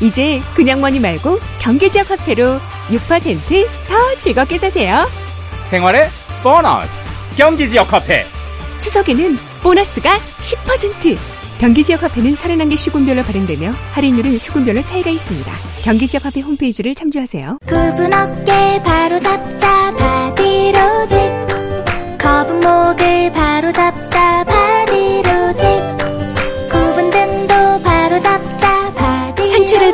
이제 그냥 머니 말고 경기지역 화폐로 6%더 즐겁게 사세요. 생활의 보너스. 경기지역 화폐. 추석에는 보너스가 10% 경기지역 화폐는 31개 시군별로 발행되며 할인율은 시군별로 차이가 있습니다. 경기지역 화폐 홈페이지를 참조하세요. 굽은 어깨 바로 잡자 바디로직. 거북목을 바로 잡자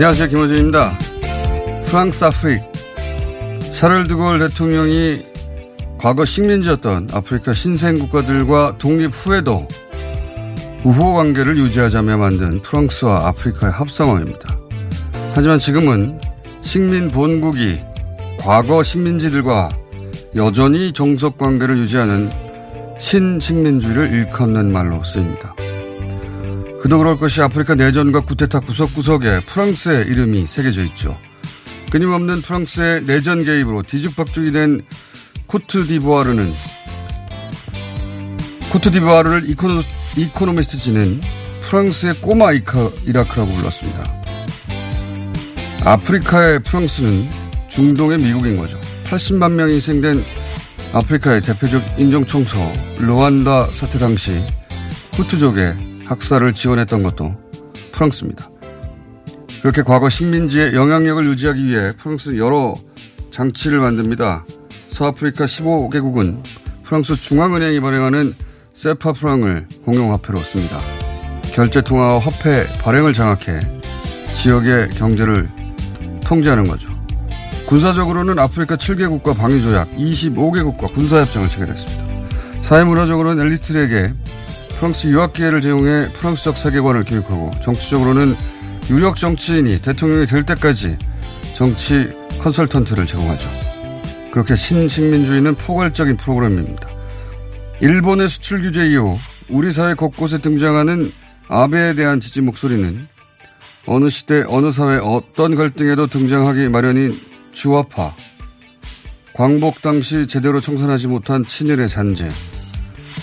안녕하세요. 김호준입니다. 프랑스 아프릭. 샤를 드골 대통령이 과거 식민지였던 아프리카 신생 국가들과 독립 후에도 우호 관계를 유지하자며 만든 프랑스와 아프리카의 합성어입니다. 하지만 지금은 식민 본국이 과거 식민지들과 여전히 정석 관계를 유지하는 신식민주의를 일컫는 말로 쓰입니다. 그도 그럴 것이 아프리카 내전과 쿠데타 구석구석에 프랑스의 이름이 새겨져 있죠. 끊임없는 프랑스의 내전 개입으로 뒤죽박죽이 된 코트디부아르는 코트디부아르를 이코노, 이코노미스트 지는 프랑스의 꼬마 이카, 이라크라고 불렀습니다. 아프리카의 프랑스는 중동의 미국인 거죠. 80만 명이 희생된 아프리카의 대표적 인종청소 르완다 사태 당시 후투족의 학살을 지원했던 것도 프랑스입니다. 그렇게 과거 식민지의 영향력을 유지하기 위해 프랑스는 여러 장치를 만듭니다. 서아프리카 15개국은 프랑스 중앙은행이 발행하는 세파 프랑을 공용화폐로 씁니다. 결제통화와 화폐 발행을 장악해 지역의 경제를 통제하는 거죠. 군사적으로는 아프리카 7개국과 방위조약, 25개국과 군사협정을 체결했습니다. 사회문화적으로는 엘리트들에게 프랑스 유학 기회를 제공해 프랑스적 세계관을 교육하고 정치적으로는 유력 정치인이 대통령이 될 때까지 정치 컨설턴트를 제공하죠. 그렇게 신식민주의는 포괄적인 프로그램입니다. 일본의 수출 규제 이후 우리 사회 곳곳에 등장하는 아베에 대한 지지 목소리는 어느 시대 어느 사회 어떤 갈등에도 등장하기 마련인 주화파, 광복 당시 제대로 청산하지 못한 친일의 잔재,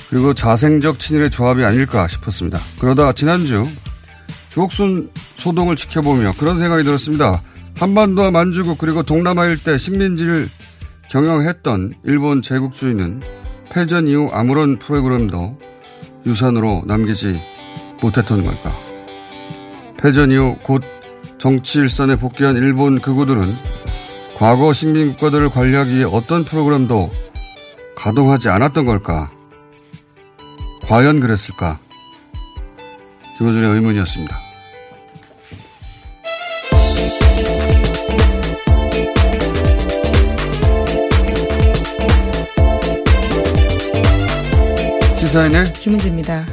그리고 자생적 친일의 조합이 아닐까 싶었습니다. 그러다 지난주 주옥순 소동을 지켜보며 그런 생각이 들었습니다. 한반도와 만주국 그리고 동남아 일대 식민지를 경영했던 일본 제국주의는 패전 이후 아무런 프로그램도 유산으로 남기지 못했던 걸까. 패전 이후 곧 정치 일선에 복귀한 일본 극우들은 과거 식민국가들을 관리하기 위해 어떤 프로그램도 가동하지 않았던 걸까. 과연 그랬을까? 김호준의 의문이었습니다. 시사인의 김은지입니다.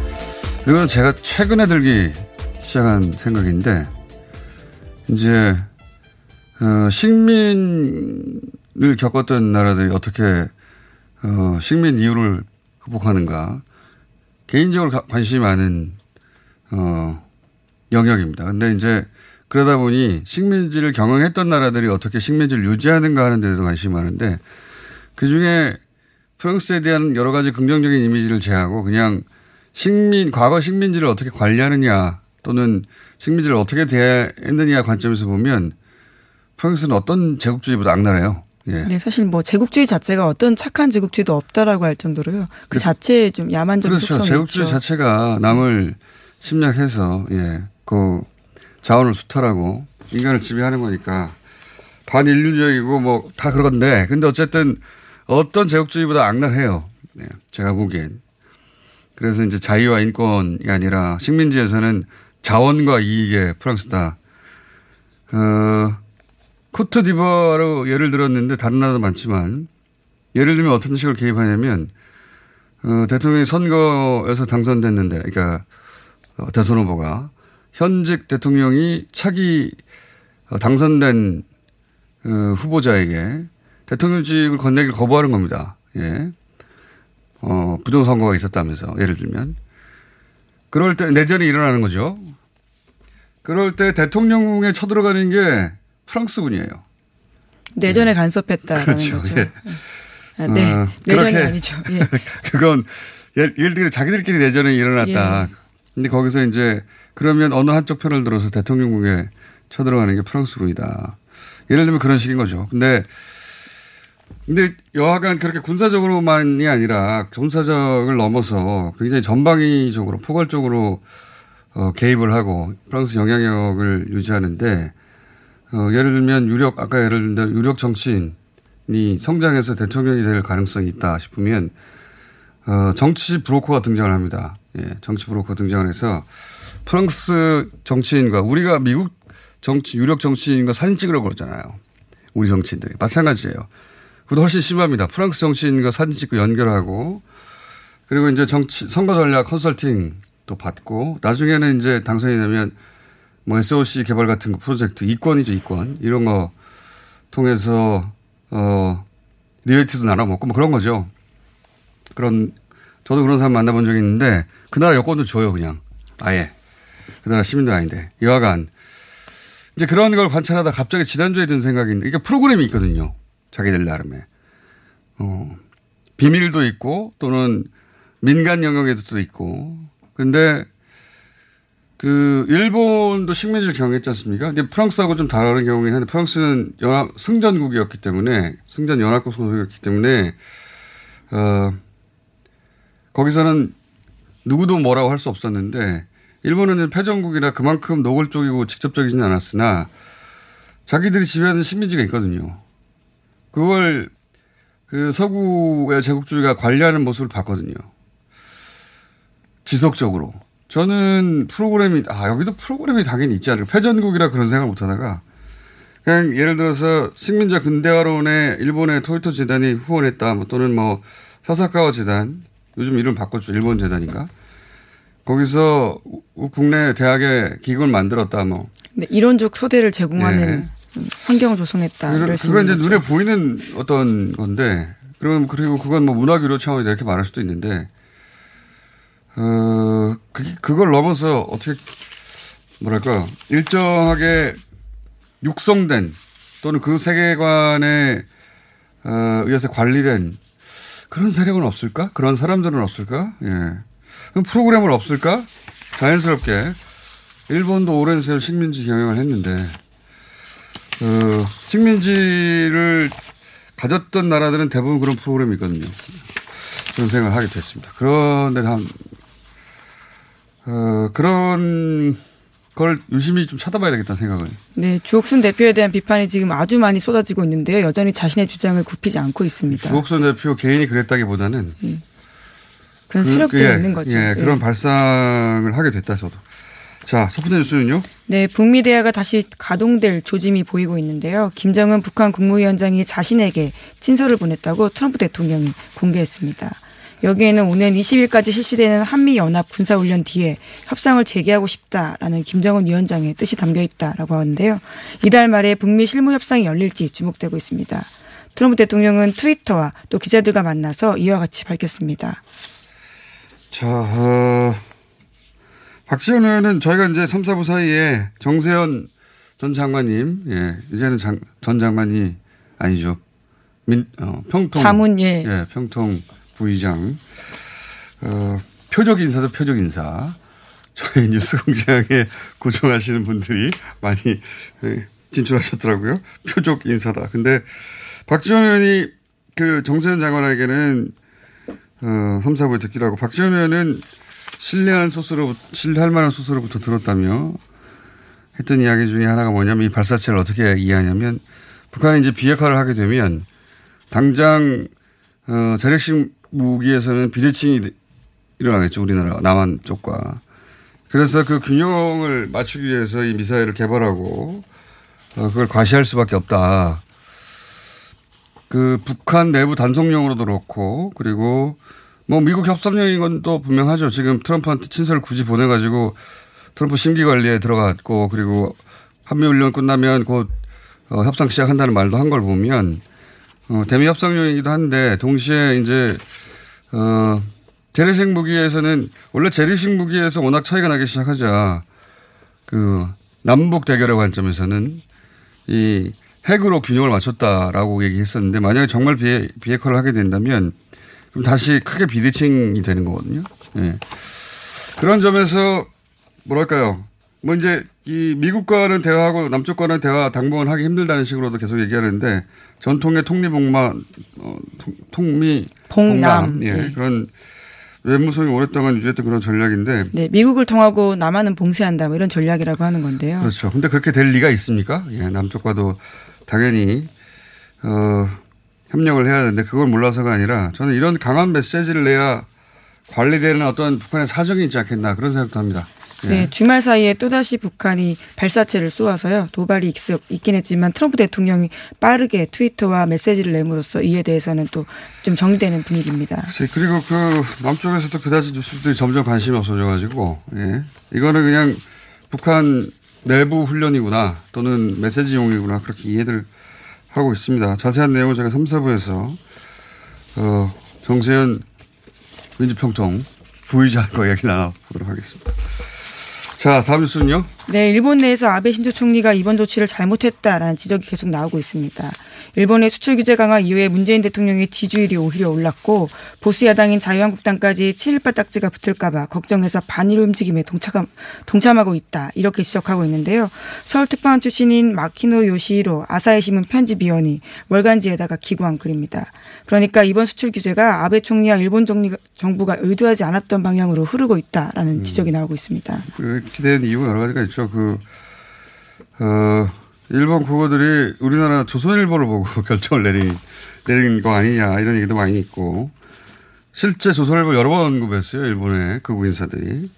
이건 제가 최근에 들기 시작한 생각인데, 이제, 어, 식민을 겪었던 나라들이 어떻게, 어, 식민 이유를 극복하는가. 개인적으로 가- 관심이 많은 어, 영역입니다. 근데 이제 그러다 보니 식민지를 경영했던 나라들이 어떻게 식민지를 유지하는가 하는 데도 관심이 많은데 그 중에 프랑스에 대한 여러 가지 긍정적인 이미지를 제하고 그냥 식민, 과거 식민지를 어떻게 관리하느냐 또는 식민지를 어떻게 대했느냐 관점에서 보면 프랑스는 어떤 제국주의보다 악랄해요. 예. 네, 사실 뭐 제국주의 자체가 어떤 착한 제국주의도 없다라고 할 정도로요. 그 자체에 좀 야만적인 그렇죠. 속성이 제국주의 있죠. 자체가 남을 침략해서 예, 그 자원을 수탈하고 인간을 지배하는 거니까 반인륜적이고 뭐 다 그런데 근데 어쨌든 어떤 제국주의보다 악랄해요. 네, 제가 보기엔. 그래서 이제 자유와 인권이 아니라 식민지에서는 자원과 이익의 프랑스다. 어, 코트디부아르 예를 들었는데 다른 나라도 많지만 예를 들면 어떤 식으로 개입하냐면 어, 대통령이 선거에서 당선됐는데, 그러니까 어, 대선 후보가 현직 대통령이 차기 어, 당선된 어, 후보자에게 대통령직을 건네기를 거부하는 겁니다. 예. 어, 부정선거가 있었다면서, 예를 들면. 그럴 때 내전이 일어나는 거죠. 그럴 때 대통령궁에 쳐들어가는 게 프랑스군이에요. 내전에 간섭했다라는 그렇죠. 거죠. 예. 아, 네, 어, 내전이 아니죠. 예. 그건 예를, 예를 들어 자기들끼리 내전이 일어났다. 예. 근데 거기서 이제 그러면 어느 한쪽 편을 들어서 대통령궁에 쳐들어가는 게 프랑스군이다. 예를 들면 그런 식인 거죠. 근데 근데 여하간 그렇게 군사적으로만이 아니라 군사적을 넘어서 굉장히 전방위적으로 포괄적으로 어, 개입을 하고 프랑스 영향력을 유지하는데 어, 예를 들면 유력 아까 예를 들면 유력 정치인이 성장해서 대통령이 될 가능성이 있다 싶으면 어, 정치 브로커가 등장을 합니다. 예, 정치 브로커 등장을 해서 프랑스 정치인과 우리가 미국 정치 유력 정치인과 사진 찍으라고 그러잖아요. 우리 정치인들이 마찬가지예요. 그것도 훨씬 심합니다. 프랑스 정치인과 사진 찍고 연결하고 그리고 이제 정치 선거 전략 컨설팅도 받고 나중에는 이제 당선이 되면 뭐 SOC 개발 같은 거 프로젝트 이권이죠 이권. 이런 거 통해서 어 리베이트도 나눠 먹고 뭐 그런 거죠. 그런 저도 그런 사람 만나본 적이 있는데 그 나라 여권도 줘요 그냥. 아예. 그 나라 시민도 아닌데. 여하간. 이제 그런 걸 관찰하다 갑자기 지난주에 든 생각이 있는데 이게 프로그램이 있거든요. 자기들 나름에 어 비밀도 있고 또는 민간 영역에도 있고. 근데 그 일본도 식민지를 경영했지 않습니까? 근데 프랑스하고 좀 다른 경우긴 한데 프랑스는 연합 승전국이었기 때문에 승전 연합국 소속이었기 때문에 어 거기서는 누구도 뭐라고 할 수 없었는데 일본은 패전국이라 그만큼 노골적이고 직접적이진 않았으나 자기들이 지배하는 식민지가 있거든요. 그걸 그 서구의 제국주의가 관리하는 모습을 봤거든요. 지속적으로. 저는 프로그램이, 아, 여기도 프로그램이 당연히 있지 않을까. 패전국이라 그런 생각 못 하다가 그냥 예를 들어서 식민자 근대화론에 일본의 토요토 재단이 후원했다. 뭐 또는 뭐 사사카와 재단, 요즘 이름 바꿨죠. 일본 재단인가. 거기서 우- 국내 대학에 기금을 만들었다. 뭐. 네, 이론적 소대를 제공하는 음, 환경을 조성했다. 그건 이제 거죠. 눈에 보이는 어떤 건데, 그럼 그리고 그건 뭐 문화교류 차원이다 이렇게 말할 수도 있는데, 어, 그, 그걸 넘어서 어떻게, 뭐랄까, 일정하게 육성된 또는 그 세계관에 어, 의해서 관리된 그런 세력은 없을까? 그런 사람들은 없을까? 예. 그럼 프로그램은 없을까? 자연스럽게 일본도 오랜 세월 식민지 경영을 했는데 어, 식민지를 가졌던 나라들은 대부분 그런 프로그램이 있거든요. 그런 생각을 하게 됐습니다. 그런데 한, 어, 그런 걸 유심히 좀 쳐다봐야 되겠다는 생각을. 네, 주옥순 대표에 대한 비판이 지금 아주 많이 쏟아지고 있는데요. 여전히 자신의 주장을 굽히지 않고 있습니다. 주옥선 대표 개인이 그랬다기보다는 그런 그- 세력들이 예, 있는 거죠. 예, 예. 그런 발상을 하게 됐다, 저도. 자, 첫 번째 뉴스는요? 네, 북미 대화가 다시 가동될 조짐이 보이고 있는데요. 김정은 북한 국무위원장이 자신에게 친서를 보냈다고 트럼프 대통령이 공개했습니다. 여기에는 오는 20일까지 실시되는 한미 연합 군사 훈련 뒤에 협상을 재개하고 싶다라는 김정은 위원장의 뜻이 담겨 있다라고 하는데요. 이달 말에 북미 실무 협상이 열릴지 주목되고 있습니다. 트럼프 대통령은 트위터와 또 기자들과 만나서 이와 같이 밝혔습니다. 자, 어, 박지원 의원은 저희가 이제 3, 4부 사이에 정세현 전 장관님, 예, 이제는 장, 전 장관이 아니죠. 민, 어, 평통. 자문, 예. 예, 평통 부의장. 어, 표적 인사죠, 표적 인사. 저희 뉴스 공장에 고정하시는 분들이 많이 예, 진출하셨더라고요. 표적 인사다. 근데 박지원 의원이 그 정세현 장관에게는 어, 3, 4부에 듣기로 하고 박지원 의원은 신뢰한 소스로, 신뢰할 만한 소스로부터 들었다며 했던 이야기 중에 하나가 뭐냐면 이 발사체를 어떻게 이해하냐면 북한이 이제 비핵화를 하게 되면 당장 어, 재래식 무기에서는 비대칭이 일어나겠죠. 우리나라 남한 쪽과. 그래서 그 균형을 맞추기 위해서 이 미사일을 개발하고 어, 그걸 과시할 수밖에 없다. 그 북한 내부 단속용으로도 그렇고 그리고 뭐 미국 협상용인 건 또 분명하죠. 지금 트럼프한테 친서를 굳이 보내가지고 트럼프 심기 관리에 들어갔고 그리고 한미 훈련 끝나면 곧 어, 협상 시작한다는 말도 한 걸 보면 어, 대미 협상용이기도 한데 동시에 이제 어, 재래식 무기에서는 원래 재래식 무기에서 워낙 차이가 나기 시작하자 그 남북 대결의 관점에서는 이 핵으로 균형을 맞췄다라고 얘기했었는데 만약에 정말 비핵, 비핵화를 하게 된다면 그럼 다시 크게 비대칭이 되는 거거든요. 예. 그런 점에서 뭐랄까요. 뭐 이제 이 미국과는 대화하고 남쪽과는 대화 당분간 하기 힘들다는 식으로도 계속 얘기하는데 전통의 통리봉마 어, 통, 통미 봉남. 예. 네. 그런 외무성이 오랫동안 유지했던 그런 전략인데 네, 미국을 통하고 남한은 봉쇄한다 뭐 이런 전략이라고 하는 건데요. 그렇죠. 근데 그렇게 될 리가 있습니까? 예, 남쪽과도 당연히 어, 협력을 해야 되는데 그걸 몰라서가 아니라 저는 이런 강한 메시지를 내야 관리되는 어떤 북한의 사정이 있지 않겠나 그런 생각도 합니다. 예. 네, 주말 사이에 또다시 북한이 발사체를 쏘아서요. 도발이 있, 있긴 했지만 트럼프 대통령이 빠르게 트위터와 메시지를 내므로써 이에 대해서는 또 좀 정리되는 분위기입니다. 그리고 그 남쪽에서도 그다지 뉴스들이 점점 관심이 없어져 가지고 예. 이거는 그냥 북한 내부 훈련이구나 또는 메시지용이구나 그렇게 이해를 하고 있습니다. 자세한 내용은 제가 3, 4부에서 어, 정세현 민주평통 부의장과 이야기 나눠보도록 하겠습니다. 자, 다음 뉴스는요. 네, 일본 내에서 아베 신조 총리가 이번 조치를 잘못했다라는 지적이 계속 나오고 있습니다. 일본의 수출 규제 강화 이후에 문재인 대통령의 지지율이 오히려 올랐고 보수 야당인 자유한국당까지 친일파 딱지가 붙을까봐 걱정해서 반일 움직임에 동참, 동참하고 있다 이렇게 지적하고 있는데요. 서울특파원 출신인 마키노 요시히로 아사히 신문 편집위원이 월간지에다가 기고한 글입니다. 그러니까 이번 수출 규제가 아베 총리와 일본 정부가 의도하지 않았던 방향으로 흐르고 있다라는 지적이 나오고 있습니다. 그렇게 된 이유가 여러 가지가 있죠. 그, 어, 일본 국어들이 우리나라 조선일보를 보고 결정을 내린, 내린 거 아니냐 이런 얘기도 많이 있고 실제 조선일보 여러 번 언급했어요. 일본의 극우 인사들이.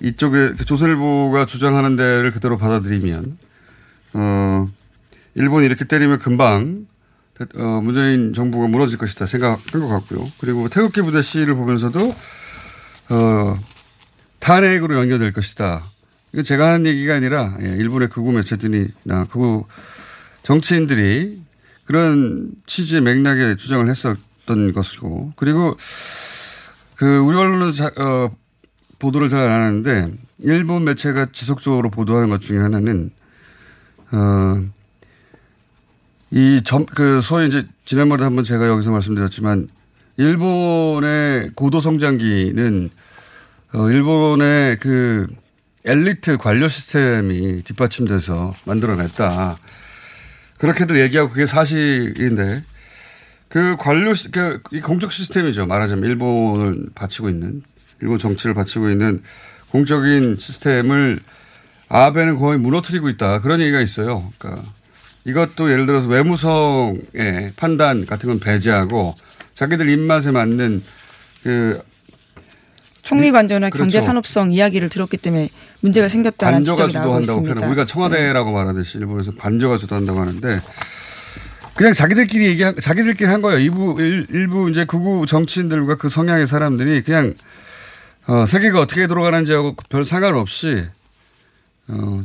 이쪽에 그 조선일보가 주장하는 데를 그대로 받아들이면 어, 일본이 이렇게 때리면 금방 어, 문재인 정부가 무너질 것이다 생각한 것 같고요. 그리고 태극기 부대 시위를 보면서도 어, 탄핵으로 연결될 것이다. 이거 제가 하는 얘기가 아니라 예, 일본의 극우 매체들이나 극우 정치인들이 그런 취지의 맥락에 주장을 했었던 것이고 그리고 그 우리 언론은 자, 어, 보도를 잘 안 하는데 일본 매체가 지속적으로 보도하는 것 중에 하나는 어, 이 점, 그 소위 이제 지난번에 한번 제가 여기서 말씀드렸지만 일본의 고도 성장기는 어, 일본의 그 엘리트 관료 시스템이 뒷받침돼서 만들어냈다. 그렇게들 얘기하고 그게 사실인데 그 관료, 시- 그, 이 공적 시스템이죠. 말하자면 일본을 바치고 있는, 일본 정치를 바치고 있는 공적인 시스템을 아베는 거의 무너뜨리고 있다. 그런 얘기가 있어요. 그러니까 이것도 예를 들어서 외무성의 판단 같은 건 배제하고 자기들 입맛에 맞는 그 총리 관저나 그렇죠. 경제 산업성 이야기를 들었기 때문에 문제가 생겼다는 관저가 주도한다고 있습니다. 표현. 우리가 청와대라고 말하듯이 일본에서 관저가 주도한다고 하는데 그냥 자기들끼리 얘기 자기들끼리 한 거예요. 일부 일, 일부 이제 극우 정치인들과 그 성향의 사람들이 그냥 어, 세계가 어떻게 돌아가는지하고 별 상관없이 어,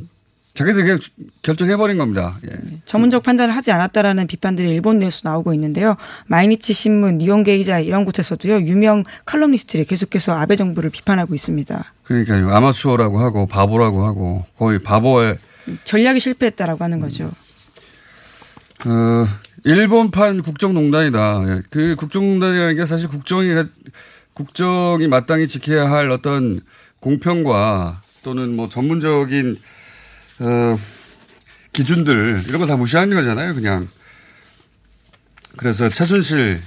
자기들이 그냥 주- 결정해버린 겁니다. 예. 전문적 판단을 하지 않았다라는 비판들이 일본 내에서 나오고 있는데요. 마이니치 신문, 니온게이자 이런 곳에서도요. 유명 칼럼니스트들이 계속해서 아베 정부를 비판하고 있습니다. 그러니까요. 아마추어라고 하고 바보라고 하고 거의 바보의 전략이 실패했다라고 하는 거죠. 어, 일본판 국정농단이다. 예. 그 국정농단이라는 게 사실 국정이 국정이 마땅히 지켜야 할 어떤 공평과 또는 뭐 전문적인 어, 기준들 이런 거 다 무시하는 거잖아요. 그냥. 그래서 최순실이라고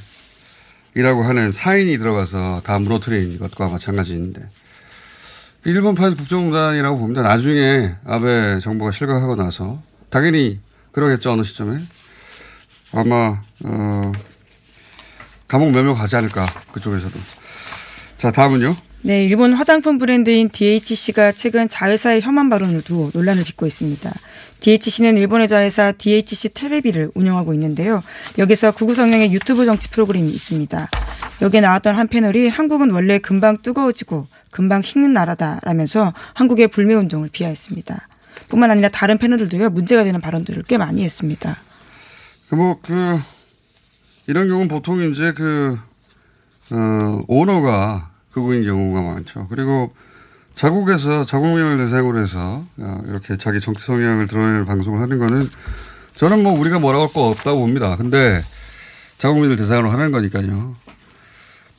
하는 사인이 들어가서 다 무너뜨린 것과 마찬가지인데. 일본판 국정농단이라고 봅니다. 나중에 아베 정부가 실각하고 나서. 당연히 그러겠죠 어느 시점에. 아마 어, 감옥 몇명 가지 않을까 그쪽에서도. 자 다음은요 네, 일본 화장품 브랜드인 DHC가 최근 자회사의 혐한 발언을 두고 논란을 빚고 있습니다. DHC는 일본의 자회사 DHC 테레비를 운영하고 있는데요. 여기서 구구 성명의 유튜브 정치 프로그램이 있습니다. 여기에 나왔던 한 패널이 한국은 원래 금방 뜨거워지고 금방 식는 나라다라면서 한국의 불매 운동을 비하했습니다. 뿐만 아니라 다른 패널들도요 문제가 되는 발언들을 꽤 많이 했습니다. 뭐 그 이런 경우는 보통 이제 그 어, 오너가 그거인 경우가 많죠. 그리고 자국에서 자국명을 대상으로 해서 어, 이렇게 자기 정치 성향을 드러내는 방송을 하는 거는 저는 뭐 우리가 뭐라고 할 거 없다고 봅니다. 근데 자국민을 대상으로 하는 거니까요.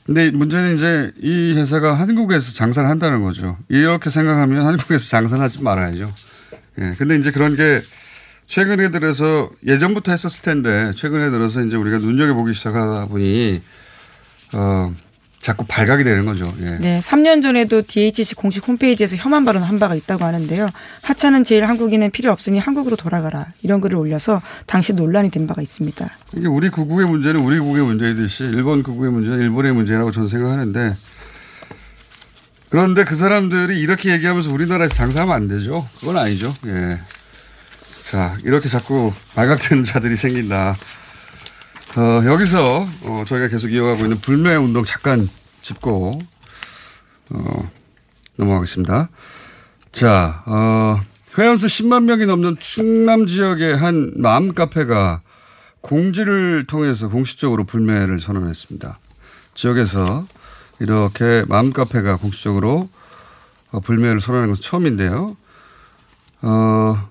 근데 문제는 이제 이 회사가 한국에서 장사를 한다는 거죠. 이렇게 생각하면 한국에서 장사를 하지 말아야죠. 예. 근데 이제 그런 게 최근에 들어서 예전부터 했었을 텐데 최근에 들어서 이제 우리가 눈여겨보기 시작하다 보니 어, 자꾸 발각이 되는 거죠. 예. 네, 3년 전에도 DHC 공식 홈페이지에서 혐한 발언 한 바가 있다고 하는데요. 하찮은 제일 한국인은 필요 없으니 한국으로 돌아가라 이런 글을 올려서 당시 논란이 된 바가 있습니다. 이게 우리 구국의 문제는 우리 구국의 문제이듯이 일본 구국의 문제는 일본의 문제라고 저는 생각하는데 그런데 그 사람들이 이렇게 얘기하면서 우리나라에서 장사하면 안 되죠. 그건 아니죠. 예. 자, 이렇게 자꾸 발각되는 자들이 생긴다. 어, 여기서 어, 저희가 계속 이어가고 있는 불매 운동 잠깐 짚고 어, 넘어가겠습니다. 자, 어, 회원수 10만 명이 넘는 충남 지역의 한 마음 카페가 공지를 통해서 공식적으로 불매를 선언했습니다. 지역에서 이렇게 마음 카페가 공식적으로 어, 불매를 선언한 것은 처음인데요. 어,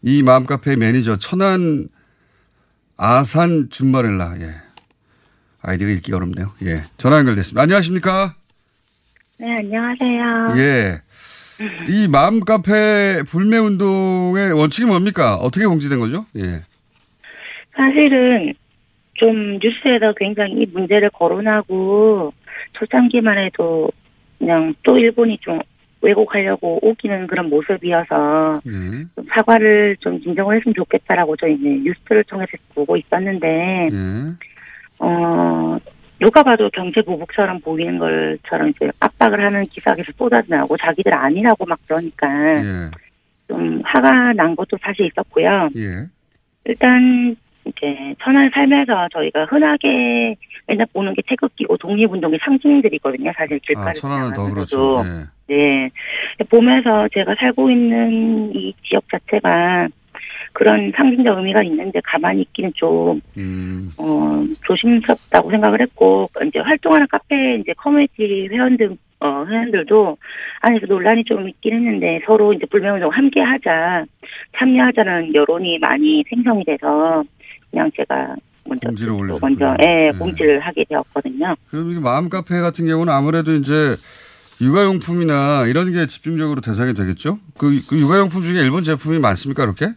이 마음 카페의 매니저 천안 아산 준마렐라 예. 아이디가 읽기 어렵네요. 예. 전화 연결됐습니다. 안녕하십니까? 네, 안녕하세요. 예. 이 마음 카페 불매 운동의 원칙이 뭡니까? 어떻게 공지된 거죠? 예. 사실은 좀 뉴스에서 굉장히 이 문제를 거론하고 초창기만 해도 그냥 또 일본이 좀 왜곡하려고 오기는 그런 모습이어서 예. 좀 사과를 좀 진정을 했으면 좋겠다라고 저희는 뉴스를 통해서 보고 있었는데 예. 어 누가 봐도 경제 보복처럼 보이는 걸처럼 이제 압박을 하는 기사에서 쏟아지나고 자기들 아니라고 막 그러니까 예. 좀 화가 난 것도 사실 있었고요. 예. 일단 이제 천안 살면서 저희가 흔하게 맨날 보는 게 태극기고 독립운동의 상징들이거든요. 사실 아, 길가를 천안은 더. 그렇죠. 예. 네. 보면서 제가 살고 있는 이 지역 자체가 그런 상징적 의미가 있는데 가만히 있기는 좀, 음. 어, 조심스럽다고 생각을 했고, 이제 활동하는 카페 이제 커뮤니티 회원들, 어, 회원들도 안에서 논란이 좀 있긴 했는데 서로 이제 불매운동 함께 하자, 참여하자는 여론이 많이 생성이 돼서 그냥 제가 먼저, 공지를 또 올리셨군요. 먼저, 예, 네. 공지를 하게 되었거든요. 그럼 이게 마음 카페 같은 경우는 아무래도 이제 육아용품이나 이런 게 집중적으로 대상이 되겠죠? 그, 그 육아용품 중에 일본 제품이 많습니까, 그렇게?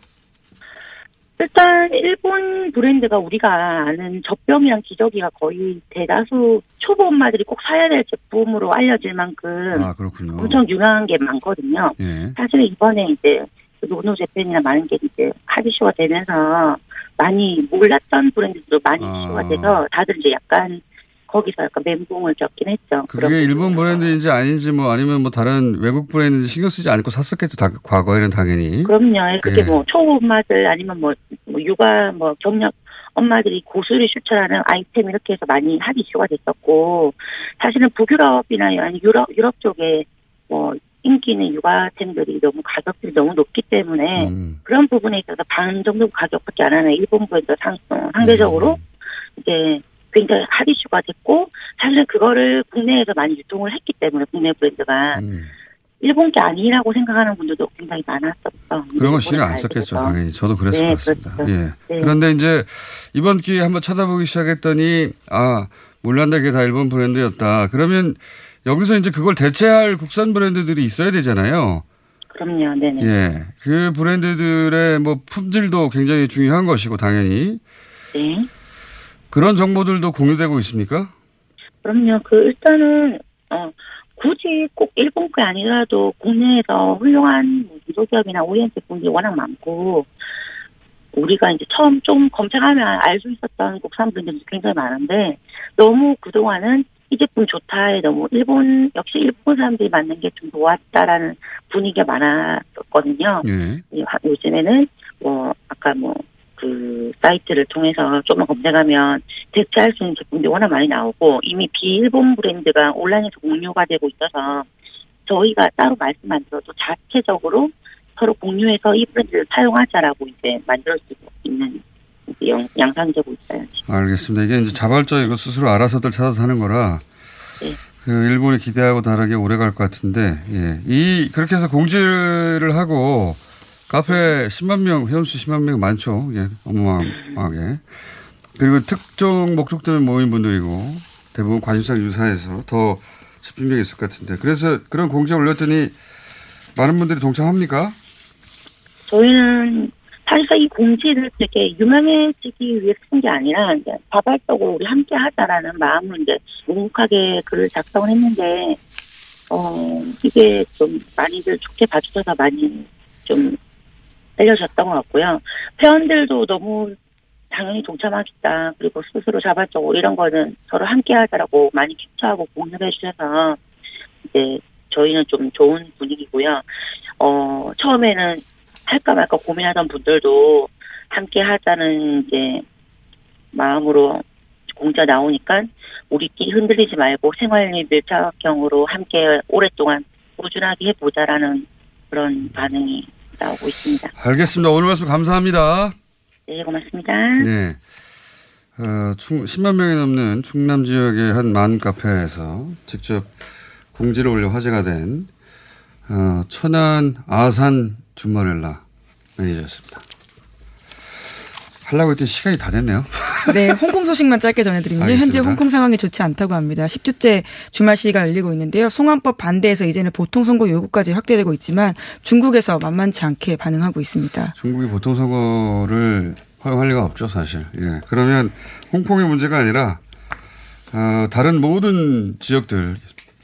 일단 일본 브랜드가 우리가 아는 젖병이랑 기저귀가 거의 대다수 초보 엄마들이 꼭 사야 될 제품으로 알려질 만큼 아. 엄청 유명한 게 많거든요. 예. 사실 이번에 이제 그 노노 재팬이나 많은 게 이제 핫 이슈가 되면서 많이 몰랐던 브랜드들도 많이 아. 이슈가 돼서 다들 이제 약간 거기서 약간 멘붕을 겪긴 했죠. 그게 일본. 브랜드인지 아닌지 뭐 아니면 뭐 다른 외국 브랜드인지 신경 쓰지 않고 샀었겠죠, 다, 과거에는 당연히. 그럼요. 그게 예. 뭐 초보 엄마들 아니면 뭐, 뭐 육아 뭐 경력 엄마들이 고수를 추천하는 아이템 이렇게 해서 많이 핫 이슈가 됐었고 사실은 북유럽이나 아니 유럽 유럽 쪽에 뭐 인기는 육아템들이 너무 가격들이 너무 높기 때문에 음. 그런 부분에 있어서 반 정도 가격밖에 안 하는 일본 브랜드 상, 어, 상대적으로 음. 이제 굉장히 핫 이슈가 됐고 사실은 그거를 국내에서 많이 유통을 했기 때문에 국내 브랜드가 음. 일본 게 아니라고 생각하는 분들도 굉장히 많았었어. 그런 거 신경 안 썼겠죠, 당연히. 저도 그랬을 네, 것 같습니다. 그렇죠. 예. 네. 그런데 이제 이번 기회에 한번 찾아보기 시작했더니, 아, 몰란다 그게 다 일본 브랜드였다. 그러면 여기서 이제 그걸 대체할 국산 브랜드들이 있어야 되잖아요. 그럼요, 네네. 예. 그 브랜드들의 뭐 품질도 굉장히 중요한 것이고, 당연히. 네. 그런 정보들도 공유되고 있습니까? 그럼요. 그 일단은 어 굳이 꼭 일본 게 아니라도 국내에서 훌륭한 뭐 중소기업이나 OEM 제품들이 워낙 많고 우리가 이제 처음 좀 검색하면 알 수 있었던 국산 브랜드도 굉장히 많은데 너무 그동안은 이 제품 좋다에 너무 일본 역시 일본 사람들이 만든 게좀 좋았다라는 분위기가 많았었거든요. 예. 이 화- 요즘에는 뭐 아까 뭐 그 사이트를 통해서 조금 검색하면 대체할 수 있는 제품들이 워낙 많이 나오고 이미 비일본 브랜드가 온라인에서 공유가 되고 있어서 저희가 따로 말씀 안 드려도 자체적으로 서로 공유해서 이 브랜드를 사용하자라고 이제 만들 수 있는 영, 양상되고 있어요. 지금. 알겠습니다. 이게 이제 자발적이고 스스로 알아서들 찾아서 하는 거라 네. 그 일본이 기대하고 다르게 오래 갈 것 같은데 예. 이 그렇게 해서 공지를 하고 카페 10만 명 회원수 10만 명 많죠. 예. 어마어마하게. 그리고 특정 목적 때문에 모인 분들이고 대부분 관심사가 유사해서 더 집중력이 있을 것 같은데 그래서 그런 공지 올렸더니 많은 분들이 동참합니까? 저희는 사실상 이 공지를 되게 유명해지기 위해서 쓴게 아니라 이제 자발적으로 우리 함께 하자라는 마음으로 이제 묵묵하게 글을 작성을 했는데 어 이게 좀 많이들 좋게 봐주셔서 많이 좀 알려졌던 것 같고요. 회원들도 너무 당연히 동참하겠다. 그리고 스스로 자발적으로 이런 거는 서로 함께 하자라고 많이 캡처하고 공유를 해주셔서 이제 저희는 좀 좋은 분위기고요. 어, 처음에는 할까 말까 고민하던 분들도 함께 하자는 이제 마음으로 공지가 나오니까 우리끼리 흔들리지 말고 생활 밀착형으로 함께 오랫동안 꾸준하게 해보자라는 그런 반응이 나오고 있습니다. 알겠습니다. 오늘 말씀 감사합니다. 네, 고맙습니다. 네. 어, 충, 10만 명이 넘는 충남 지역의 한 만 카페에서 직접 공지를 올려 화제가 된 어, 천안 아산 주말렐라 매니저였습니다. 하려고 했더니 시간이 다 됐네요. 네, 홍콩 소식만 짧게 전해드리면 현재 알겠습니다. 홍콩 상황이 좋지 않다고 합니다. 10주째 주말 시위가 열리고 있는데요. 송환법 반대에서 이제는 보통 선거 요구까지 확대되고 있지만 중국에서 만만치 않게 반응하고 있습니다. 중국이 보통 선거를 허용할 리가 없죠, 사실. 예. 그러면 홍콩의 문제가 아니라 어, 다른 모든 지역들,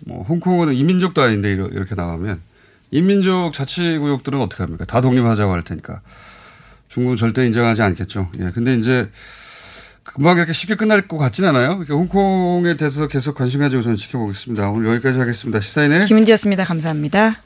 뭐 홍콩은 이민족도 아닌데 이렇게 나가면 인민족 자치구역들은 어떻게 합니까? 다 독립하자고 할 테니까. 중국은 절대 인정하지 않겠죠. 예. 근데 이제 금방 이렇게 쉽게 끝날 것 같진 않아요. 그러니까 홍콩에 대해서 계속 관심 가지고 저는 지켜보겠습니다. 오늘 여기까지 하겠습니다. 시사인의 김은지였습니다. 감사합니다.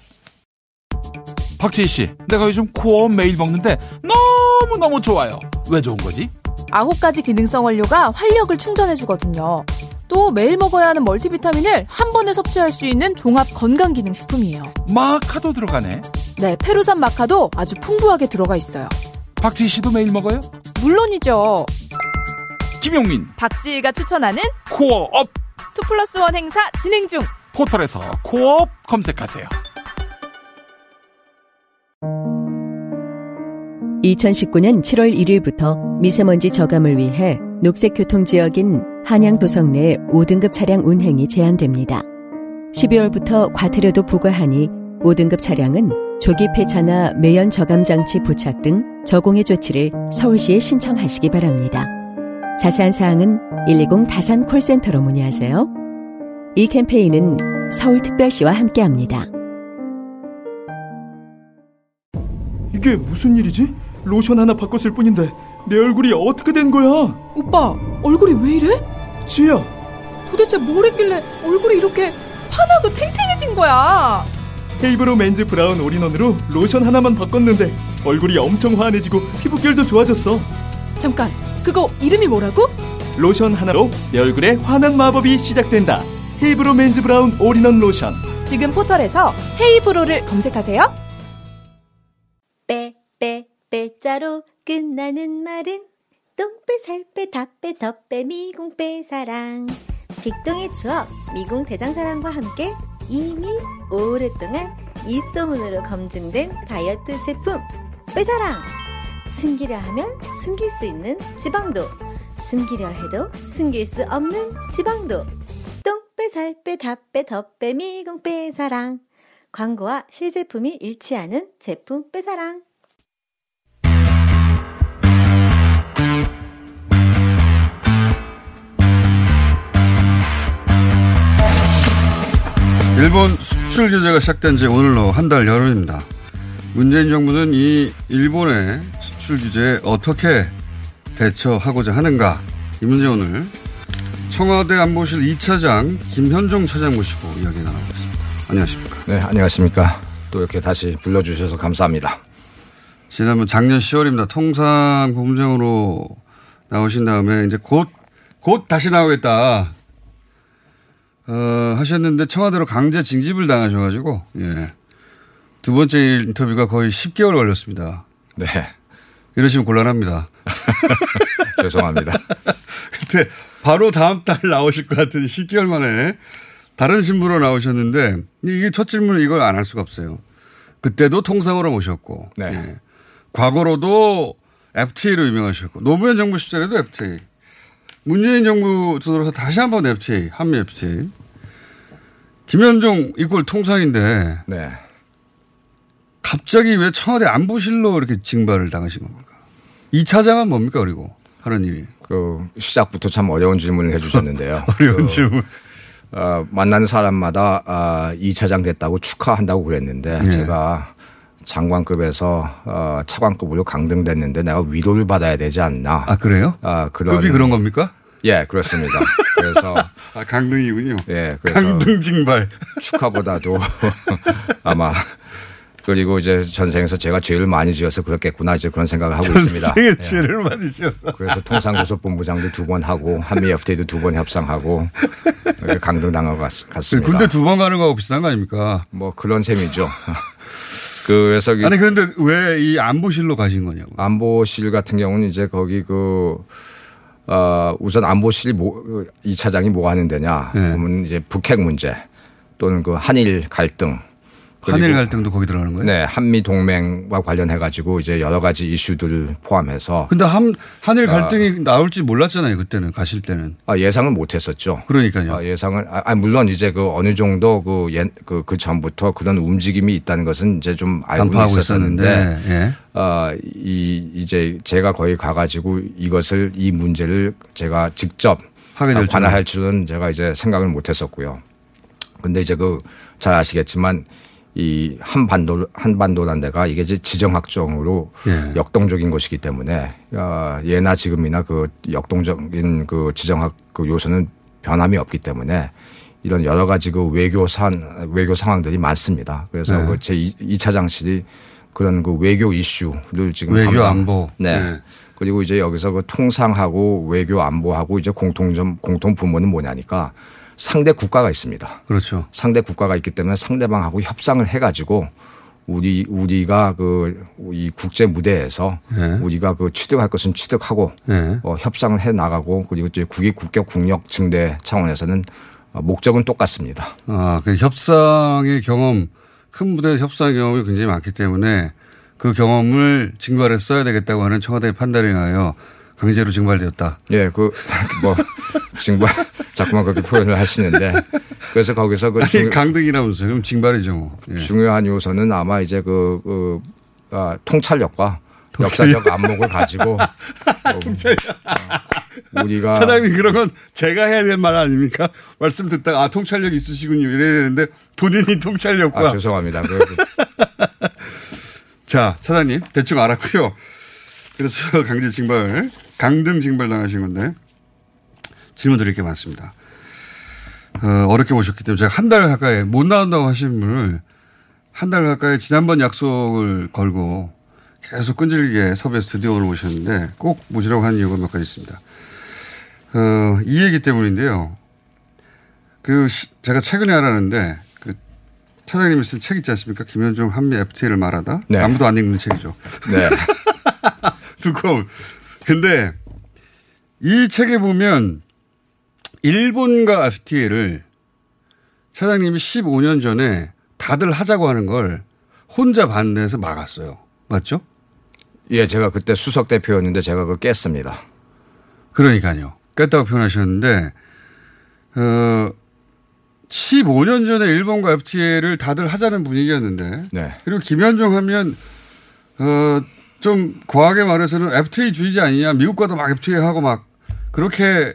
박재희 씨, 내가 요즘 코어 매일 먹는데 너무 너무 좋아요. 왜 좋은 거지? 아홉 가지 기능성 원료가 활력을 충전해주거든요. 또 매일 먹어야 하는 멀티비타민을 한 번에 섭취할 수 있는 종합 건강 기능 식품이에요. 마카도 들어가네. 네, 페루산 마카도 아주 풍부하게 들어가 있어요. 박재희 씨도 매일 먹어요? 물론이죠. 김용민, 박지희가 추천하는 코어업 2 플러스 1 행사 진행 중. 포털에서 코어업 검색하세요. 2019년 7월 1일부터 미세먼지 저감을 위해 녹색교통지역인 한양도성 내 5등급 차량 운행이 제한됩니다. 12월부터 과태료도 부과하니 5등급 차량은 조기 폐차나 매연 저감 장치 부착 등 저공해 조치를 서울시에 신청하시기 바랍니다. 자세한 사항은 120 다산 콜센터로 문의하세요. 이 캠페인은 서울특별시와 함께합니다. 이게 무슨 일이지? 로션 하나 바꿨을 뿐인데 내 얼굴이 어떻게 된 거야? 오빠, 얼굴이 왜 이래? 지야, 도대체 뭘 했길래 얼굴이 이렇게 환하고 탱탱해진 거야? 헤이브로 맨즈 브라운 올인원으로 로션 하나만 바꿨는데 얼굴이 엄청 환해지고 피부결도 좋아졌어. 잠깐, 그거 이름이 뭐라고? 로션 하나로 내 얼굴에 환한 마법이 시작된다. 헤이브로 맨즈 브라운 올인원 로션. 지금 포털에서 헤이 브로를 검색하세요. 빼, 빼, 빼자로 끝나는 말은 똥빼, 살빼, 다빼, 덧빼, 미궁빼, 사랑. 빅동의 추억, 미궁 대장사랑과 함께 이미 오랫동안 입소문으로 검증된 다이어트 제품, 빼사랑. 숨기려 하면 숨길 수 있는 지방도, 숨기려 해도 숨길 수 없는 지방도. 똥빼, 살 빼, 다빼, 덧빼, 미궁빼, 사랑. 광고와 실제품이 일치하는 제품 빼사랑. 일본 수출 규제가 시작된 지 오늘로 한 달 열흘입니다. 문재인 정부는 이 일본의 수출 규제에 어떻게 대처하고자 하는가 이 문제 오늘 청와대 안보실 2차장 김현종 차장 모시고 이야기 나눠보겠습니다. 안녕하십니까? 네, 안녕하십니까. 또 이렇게 다시 불러주셔서 감사합니다. 지난번 작년 10월입니다. 통상 본부장으로 나오신 다음에 이제 곧, 곧 다시 나오겠다. 어, 하셨는데 청와대로 강제 징집을 당하셔가지고, 예. 두 번째 인터뷰가 거의 10개월 걸렸습니다. 네. 이러시면 곤란합니다. 죄송합니다. 그때 바로 다음 달 나오실 것 같은 10개월 만에 다른 신부로 나오셨는데 이게 첫 질문은 이걸 안 할 수가 없어요. 그때도 통상으로 모셨고. 네. 예. 과거로도 FTA로 유명하셨고 노무현 정부 시절에도 FTA. 문재인 정부 들어서 다시 한번 FTA, 한미 FTA. 김현종 이꼴 통상인데 네. 갑자기 왜 청와대 안보실로 이렇게 징발을 당하신 겁니까? 이 차장은 뭡니까 그리고 하는 일이? 그 시작부터 참 어려운 질문을 해주셨는데요. 어려운 그, 질문. 어, 만나는 사람마다 아, 2차장 됐다고 축하한다고 그랬는데 예. 제가 장관급에서 어, 차관급으로 강등됐는데 내가 위로를 받아야 되지 않나. 아 그래요? 아 그런 급이 그런 겁니까? 예 그렇습니다. 그래서 아 강등이군요. 예 그래서 강등 징발. 축하보다도 아마 그리고 이제 전생에서 제가 죄를 많이 지어서 그렇겠구나 이제 그런 생각을 하고 있습니다. 예. 죄를 많이 지어서. 그래서 통상고속본부장도 두 번 하고 한미 FTA도 두 번 협상하고 것 같- 같습니다. 군대 두 번 가는 거하고 비슷한 거 아닙니까? 뭐 그런 셈이죠. 그래서 이 아니 그런데 왜 이 안보실로 가신 거냐고. 안보실 같은 경우는 이제 거기 그 어, 우선 안보실이 뭐, 이 차장이 뭐 하는 데냐. 네. 그러면 이제 북핵 문제 또는 그 한일 갈등. 한일 갈등도 거기 들어가는 거예요? 네, 한미 동맹과 관련해 가지고 이제 여러 가지 이슈들을 포함해서 근데 한, 한일 아. 갈등이 나올지 몰랐잖아요. 그때는 가실 때는. 아, 예상을 못 했었죠. 그러니까요. 아, 예상을 아, 아, 물론 이제 그 어느 정도 그, 옛, 그, 그 전부터 그런 움직임이 있다는 것은 이제 좀 알고 있었었는데 예. 어, 이 이제 제가 거기 가가지고 이것을 이 문제를 제가 직접 아, 관할할 줄은 제가 이제 생각을 못했었고요. 근데 이제 그 잘 아시겠지만 이 한반도 한반도란 데가 이게 지정학적으로 예. 역동적인 것이기 때문에 어, 예나 지금이나 그 역동적인 그 지정학 그 요소는 변함이 없기 때문에 이런 여러 가지 그 외교 산 외교 상황들이 많습니다. 그래서 네. 그제 2차 장실이 그런 그 외교 이슈를 지금 외교 담당- 안보. 네. 네. 그리고 이제 여기서 그 통상하고 외교 안보하고 이제 공통점 공통 부문은 뭐냐니까 상대 국가가 있습니다. 그렇죠. 상대 국가가 있기 때문에 상대방하고 협상을 해가지고 우리 우리가 그 이 국제 무대에서 네. 우리가 그 취득할 것은 취득하고 네. 어, 협상을 해 나가고 그리고 이제 국익 국격 국력 증대 차원에서는 어, 목적은 똑같습니다. 아, 그 협상의 경험, 큰 무대에서 협상 경험이 굉장히 많기 때문에 그 경험을 징발에 써야 되겠다고 하는 청와대의 판단에 의하여 강제로 징발되었다. 예, 그 뭐 징발 자꾸만 그렇게 표현을 하시는데 그래서 거기서 그 아니, 강등이라면서요. 그럼 징발이죠. 뭐. 예. 중요한 요소는 아마 이제 그, 그 아, 통찰력과 통찰력. 역사적 안목을 가지고 어, 어, 우리가 차장님 그런 건 제가 해야 될 말 아닙니까? 말씀 듣다가 아 통찰력 있으시군요 이래야 되는데 본인이 통찰력과 아, 죄송합니다. 그, 자 차장님 대충 알았고요. 그래서 강제 징발 강등 징발 당하신 건데 질문 드릴 게 많습니다. 어, 어렵게 모셨기 때문에 제가 한 달 가까이 못 나온다고 하신 분을 한 달 가까이 지난번 약속을 걸고 계속 끈질기게 섭외해서 드디어 오늘 모셨는데 꼭 모시라고 한 이유가 몇 가지 있습니다. 어, 이 얘기 때문인데요. 그 시- 제가 최근에 알았는데 그 차장님이 쓴 책 있지 않습니까? 김현중 한미 FTA를 말하다. 네. 아무도 안 읽는 책이죠. 네. 두꺼운. 근데 이 책에 보면 일본과 FTA를 차장님이 15년 전에 다들 하자고 하는 걸 혼자 반대해서 막았어요. 맞죠? 예, 제가 그때 수석 대표였는데 제가 그걸 깼습니다. 그러니까요. 깼다고 표현하셨는데, 어, 15년 전에 일본과 FTA를 다들 하자는 분위기였는데, 네. 그리고 김현종 하면, 어, 좀 과하게 말해서는 FTA 주의자 아니냐, 미국과도 막 FTA 하고 막, 그렇게,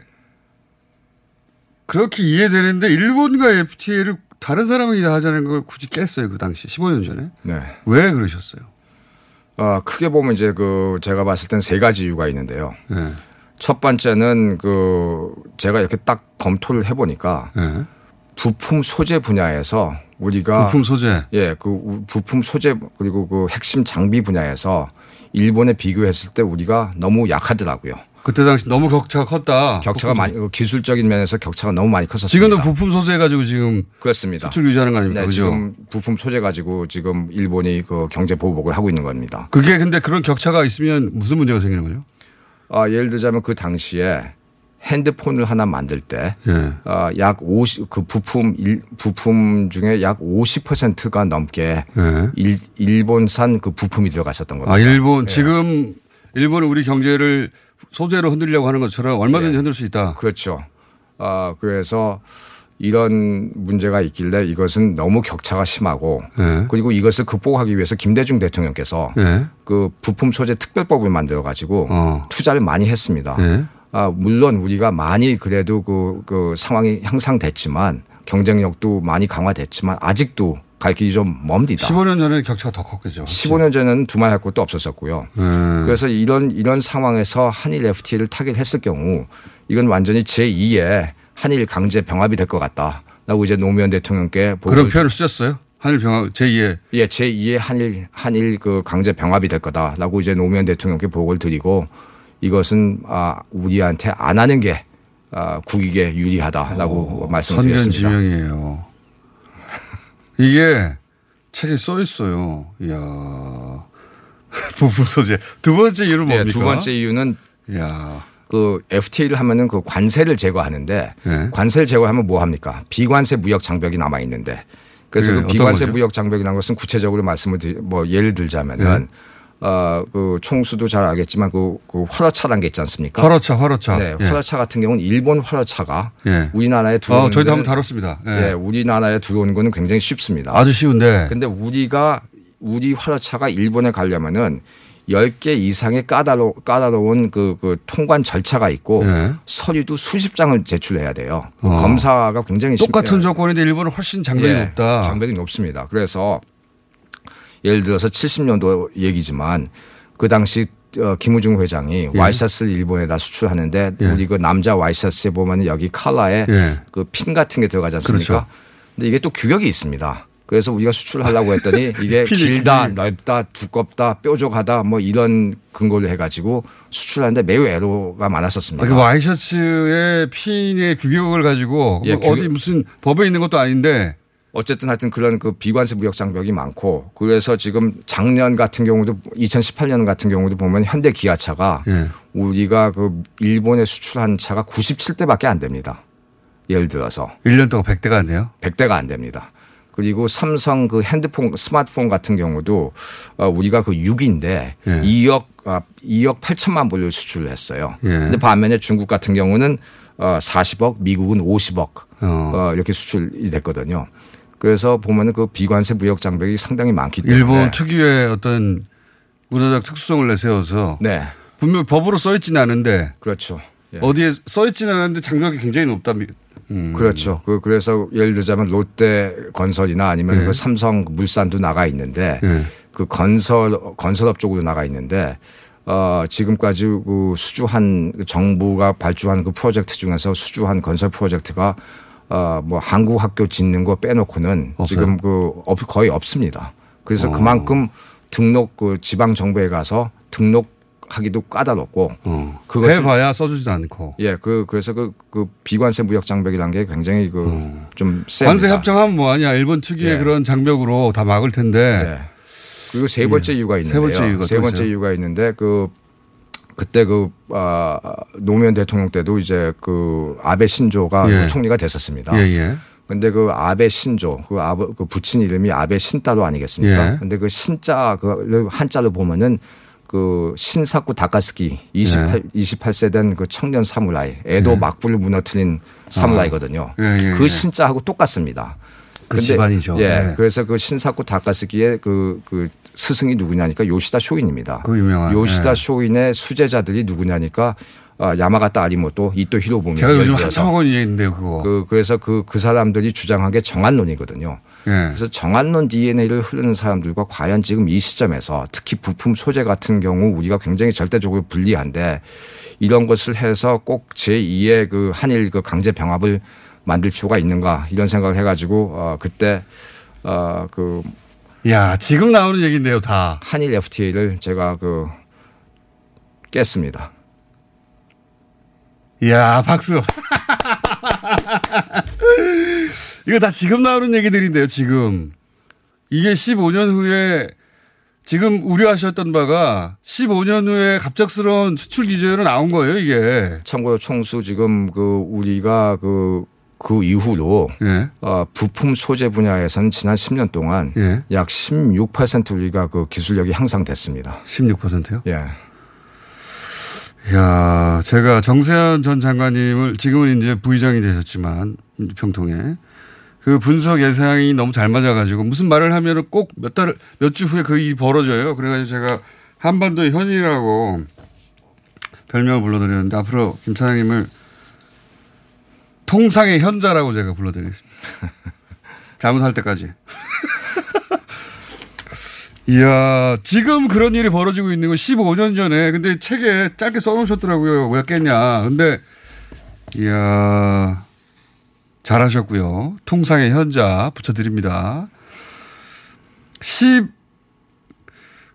그렇게 이해되는데, 일본과 FTA를 다른 사람이 다 하자는 걸 굳이 깼어요, 그 당시, 15년 전에. 네. 왜 그러셨어요? 어, 크게 보면 이제 그 제가 봤을 땐 세 가지 이유가 있는데요. 네. 첫 번째는 그 제가 이렇게 딱 검토를 해보니까 네. 부품 소재 분야에서 우리가 부품 소재. 예, 그 우- 부품 소재 그리고 그 핵심 장비 분야에서 일본에 비교했을 때 우리가 너무 약하더라고요. 그때 당시 너무 격차가 컸다. 격차가 많이 그 기술적인 면에서 격차가 너무 많이 컸었습니다. 지금도 부품 소재 가지고 지금 그렇습니다. 수출 유지하는 거 아닙니까? 네, 그죠? 지금 부품 소재 가지고 지금 일본이 그 경제 보복을 하고 있는 겁니다. 그게 근데 그런 격차가 있으면 무슨 문제가 생기는 거죠? 아, 예를 들자면 그 당시에 핸드폰을 하나 만들 때, 예. 아, 약 50, 그 부품, 일, 부품 중에 약 50%가 넘게 예. 일, 일본산 그 부품이 들어갔었던 겁니다. 아, 일본 예. 지금 일본은 우리 경제를 소재로 흔들려고 하는 것처럼 얼마든지 예. 흔들 수 있다. 그렇죠. 아, 그래서 이런 문제가 있길래 이것은 너무 격차가 심하고 예. 그리고 이것을 극복하기 위해서 김대중 대통령께서 예. 그 부품 소재 특별법을 만들어 가지고 어. 투자를 많이 했습니다. 예. 아, 물론 우리가 많이 그래도 그, 그 상황이 향상됐지만 경쟁력도 많이 강화됐지만 아직도 갈 길이 좀 멉니다. 15년 전에 격차가 더 컸겠죠. 15년 전에는 두말 할 것도 없었었고요. 예. 그래서 이런 이런 상황에서 한일 FTA를 타결했을 경우 이건 완전히 제2의 한일 강제 병합이 될 것 같다라고 이제 노무현 대통령께 그런 표현을 쓰셨어요? 한일 병합 제2의 예, 제2의 한일 한일 그 강제 병합이 될 거다라고 이제 노무현 대통령께 보고를 드리고 이것은 아 우리한테 안 하는 게 아, 국익에 유리하다라고 말씀드렸습니다. 선견지명이에요. 이게 책에 써 있어요. 이야. 부품 소재. 두 번째 이유는 네, 뭡니까? 두 번째 이유는 야. 그 FTA를 하면은 그 관세를 제거하는데 네. 관세를 제거하면 뭐 합니까? 비관세 무역 장벽이 남아 있는데 그래서 네, 그 비관세? 무역 장벽이라는 것은 구체적으로 말씀을 드리, 뭐 예를 들자면은 네. 어그 총수도 잘 알겠지만 그, 그 화로차라는 게 있지 않습니까? 화로차, 화로차. 네, 예. 화로차 같은 경우는 일본 화로차가 예. 우리나라에 들어오는 어, 저희도 데는- 한번 다뤘습니다. 예. 예, 우리나라에 들어오는 거는 굉장히 쉽습니다. 아주 쉬운데. 근데 우리가 우리 화로차가 일본에 가려면은 10개 이상의 까다로, 까다로운 그, 그 통관 절차가 있고 예. 서류도 수십 장을 제출해야 돼요. 그 어. 검사가 굉장히 똑같은 심- 조건인데 일본은 훨씬 장벽이 예, 높다. 장벽이 높습니다. 그래서 예를 들어서 70년도 얘기지만 그 당시 어, 김우중 회장이 예. 와이셔츠를 일본에다 수출하는데 예. 우리 그 남자 와이셔츠에 보면 여기 칼라에 예. 그핀 같은 게 들어가지 않습니까? 그렇죠. 근데 이게 또 규격이 있습니다. 그래서 우리가 수출하려고 했더니 이게 길다. 넓다, 두껍다, 뾰족하다 뭐 이런 근거를 해가지고 수출하는데 매우 애로가 많았었습니다. 아, 그 와이셔츠의 핀의 규격을 가지고 예, 뭐 어디 무슨 법에 있는 것도 아닌데 어쨌든 하여튼 그런 그 비관세 무역 장벽이 많고 그래서 지금 작년 같은 경우도 2018년 같은 경우도 보면 현대 기아차가 예. 우리가 그 일본에 수출한 차가 97대밖에 안 됩니다. 예를 들어서 1년 동안 100대가 안 돼요? 100대가 안 됩니다. 그리고 삼성 그 핸드폰 스마트폰 같은 경우도 어, 우리가 그 6인데 예. 2억 아, 2억 8천만 불을 수출을 했어요. 예. 근데 반면에 중국 같은 경우는 어, 40억, 미국은 50억 어, 이렇게 수출이 됐거든요. 그래서 보면 은 그 비관세 무역 장벽이 상당히 많기 때문에 일본 특유의 어떤 문화적 특수성을 내세워서 네. 분명 법으로 써 있지는 않은데 그렇죠. 예. 어디에 써 있지는 않은데 장벽이 굉장히 높다. 음. 그렇죠. 그 그래서 예를 들자면 롯데 건설이나 아니면 예. 그 삼성 물산도 나가 있는데 예. 그 건설 건설업 쪽으로 나가 있는데 어 지금까지 그 수주한 정부가 발주한 그 프로젝트 중에서 수주한 건설 프로젝트가 어뭐 한국 학교 짓는 거 빼놓고는 없어요? 지금 그 없- 거의 없습니다. 그래서 어. 그만큼 등록 그 지방 정부에 가서 등록 하기도 까다롭고 어. 그것을- 해봐야 써주지도 않고. 예, 그 그래서 그, 그 비관세 무역 장벽이라는 게 굉장히 그좀 셉니다. 관세 협정하면 뭐하냐. 일본 특유의 예. 그런 장벽으로 다 막을 텐데. 그리고 세 번째 예. 이유가 세 있는데요. 번째 이유가 세또 번째. 이유가 있는데 그 그때 그 아, 노무현 대통령 때도 이제 그 아베 신조가 예. 그 총리가 됐었습니다. 예, 예. 근데 그 아베 신조 그 아버 그 붙인 이름이 아베 신따로 아니겠습니까? 예. 근데 그 신자 그 한자로 보면은 그 신사쿠 다카스키 28 28세 된 그 청년 사무라이 에도 예. 막부를 무너뜨린 사무라이거든요. 아. 예, 예, 그 예. 신자하고 똑같습니다. 그 집안이죠. 예. 예. 그래서 그 신사쿠 다카스키의 그, 그 스승이 누구냐니까 요시다 쇼인입니다. 그 유명한. 요시다 예. 쇼인의 수제자들이 누구냐니까 아, 야마가타 아리모토, 이토 히로부미. 제가 요즘 한참 하고 있는 얘기인데요, 그거. 그, 그래서 그, 그 사람들이 주장한 게 정한론이거든요. 예. 그래서 정한론 DNA를 흐르는 사람들과 과연 지금 이 시점에서 특히 부품 소재 같은 경우 우리가 굉장히 절대적으로 불리한데 이런 것을 해서 꼭 제2의 그 한일 그 강제 병합을 만들 필요가 있는가 이런 생각을 해가지고 어, 그때 어, 그 야, 지금 나오는 얘기인데요, 다. 한일 FTA를 제가 그 깼습니다. 이야, 박수. 이거 다 지금 나오는 얘기들인데요, 지금. 이게 15년 후에 지금 우려하셨던 바가 15년 후에 갑작스러운 수출 규제로 나온 거예요, 이게. 참고로 총수 지금 그 우리가 그, 그 이후로 예. 어, 부품 소재 분야에서는 지난 10년 동안 예. 약16% 우리가 그 기술력이 향상됐습니다. 16%요? 예. 야, 제가 정세현 전 장관님을 지금은 이제 부의장이 되셨지만 평통에 그 분석 예상이 너무 잘 맞아가지고 무슨 말을 하면은 꼭 몇 달, 몇 주 후에 그 일이 벌어져요. 그래가지고 제가 한반도의 현이라고 별명을 불러드렸는데 앞으로 김 차장님을 통상의 현자라고 제가 불러드리겠습니다. 잘못할 때까지. 이야, 지금 그런 일이 벌어지고 있는 건 15년 전에, 근데 책에 짧게 써놓으셨더라고요. 왜 깼냐. 근데, 이야, 잘하셨고요. 통상의 현자 붙여드립니다.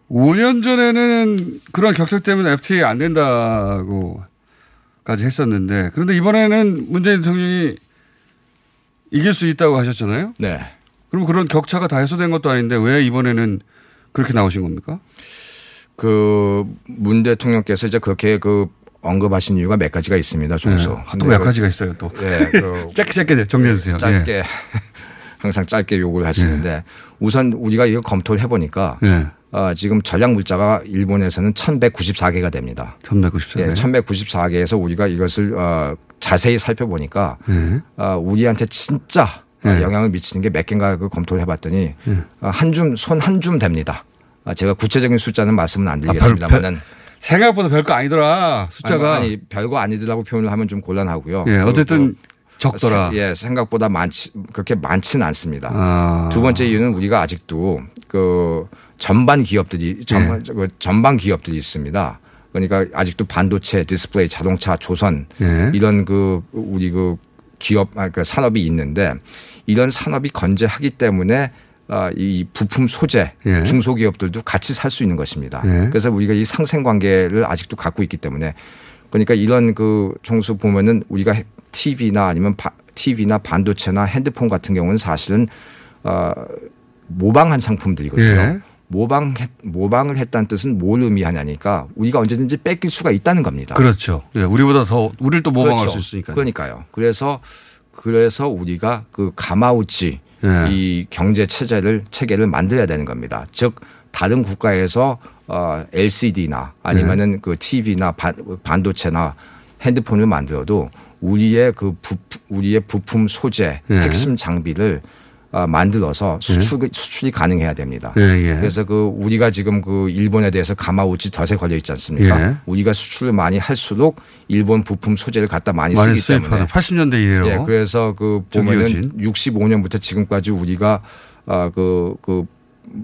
15년 전에는 그런 격차 때문에 FTA 안 된다고 까지 했었는데, 그런데 이번에는 문재인 대통령이 이길 수 있다고 하셨잖아요? 네. 그럼 그런 격차가 다 해소된 것도 아닌데 왜 이번에는 그렇게 나오신 겁니까? 그 문 대통령께서 이제 그렇게 그 언급하신 이유가 몇 가지가 있습니다. 종수. 네. 또몇 가지가 있어요, 또. 예. 그 짧게 짧게 정리해 주세요. 짧게 예. 항상 짧게 요구를 하시는데 우선 우리가 이거 검토를 해보니까 예. 어, 지금 전략 물자가 일본에서는 1194개가 됩니다. 1194개. 예, 1194개에서 우리가 이것을 어, 자세히 살펴보니까 예. 어, 우리한테 진짜 어, 예. 영향을 미치는 게 몇 개인가 그 검토를 해봤더니 예. 어, 한 줌, 손 한 줌 됩니다. 아, 제가 구체적인 숫자는 말씀은 안 아, 별- 드리겠습니다만은 별- 생각보다 별거 아니더라. 숫자가. 아니, 아니, 별거 아니더라고 표현을 하면 좀 곤란하고요. 예, 그- 어쨌든 그 적더라. 세- 예, 생각보다 많지 그렇게 많지는 않습니다. 아. 두 번째 이유는 우리가 아직도 그 전방 기업들이 전, 예. 그 전방 기업들이 있습니다. 그러니까 아직도 반도체, 디스플레이, 자동차, 조선 예. 이런 그 우리 그 기업 아, 그 산업이 있는데 이런 산업이 건재하기 때문에 아, 이 부품 소재 예. 중소기업들도 같이 살 수 있는 것입니다. 예. 그래서 우리가 이 상생 관계를 아직도 갖고 있기 때문에 그러니까 이런 그 종수 보면은 우리가 TV나 아니면 바, TV나 반도체나 핸드폰 같은 경우는 사실은 어, 모방한 상품들이거든요. 예. 모방 모방을 했다는 뜻은 뭘 의미하냐니까 우리가 언제든지 뺏길 수가 있다는 겁니다. 그렇죠. 예, 우리보다 더 우리를 또 모방할 그렇죠. 수 있으니까. 그러니까요. 그래서 그래서 우리가 그 가마우치 예. 이 경제 체제를 체계를 만들어야 되는 겁니다. 즉 다른 국가에서 어 LCD나 아니면은 네. 그 TV나 반, 반도체나 핸드폰을 만들어도 우리의 그 부, 우리의 부품 소재 예. 핵심 장비를 어, 만들어서 수출 수출이 가능해야 됩니다. 예, 예. 그래서 그 우리가 지금 그 일본에 대해서 가마우치 덫에 걸려 있지 않습니까? 예. 우리가 수출을 많이 할수록 일본 부품 소재를 갖다 많이, 많이 쓰기 때문에 수입하는 80년대 이래로. 예, 그래서 그 보면은 중요진. 65년부터 지금까지 우리가 아그 그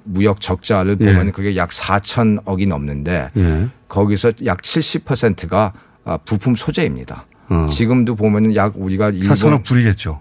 무역 적자를 예. 보면 그게 약 4천억이 넘는데 예. 거기서 약 70%가 아, 부품 소재입니다. 어. 지금도 보면은 약 우리가 일본 4천억 불이겠죠.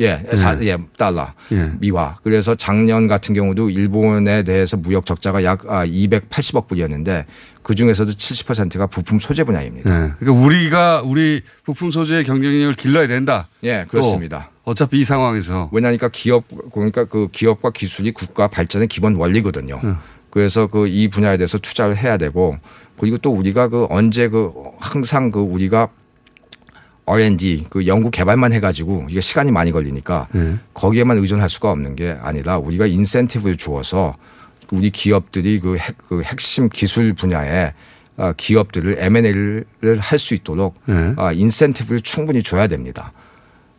예, 사, 예, 달러. 예. 미화. 그래서 작년 같은 경우도 일본에 대해서 무역 적자가 약 아, 280억 불이었는데 그 중에서도 70%가 부품 소재 분야입니다. 네. 그러니까 우리가 우리 부품 소재의 경쟁력을 길러야 된다. 예, 또 그렇습니다. 어차피 이 상황에서 왜냐니까 기업 그러니까 그 기업과 기술이 국가 발전의 기본 원리거든요. 네. 그래서 그 이 분야에 대해서 투자를 해야 되고 그리고 또 우리가 그 언제 그 항상 그 우리가 R&D 그 연구 개발만 해가지고 이게 시간이 많이 걸리니까 네. 거기에만 의존할 수가 없는 게 아니라 우리가 인센티브를 주어서 우리 기업들이 그, 핵, 그 핵심 기술 분야에 아, 기업들을 M&A를 할 수 있도록 네. 아, 인센티브를 충분히 줘야 됩니다.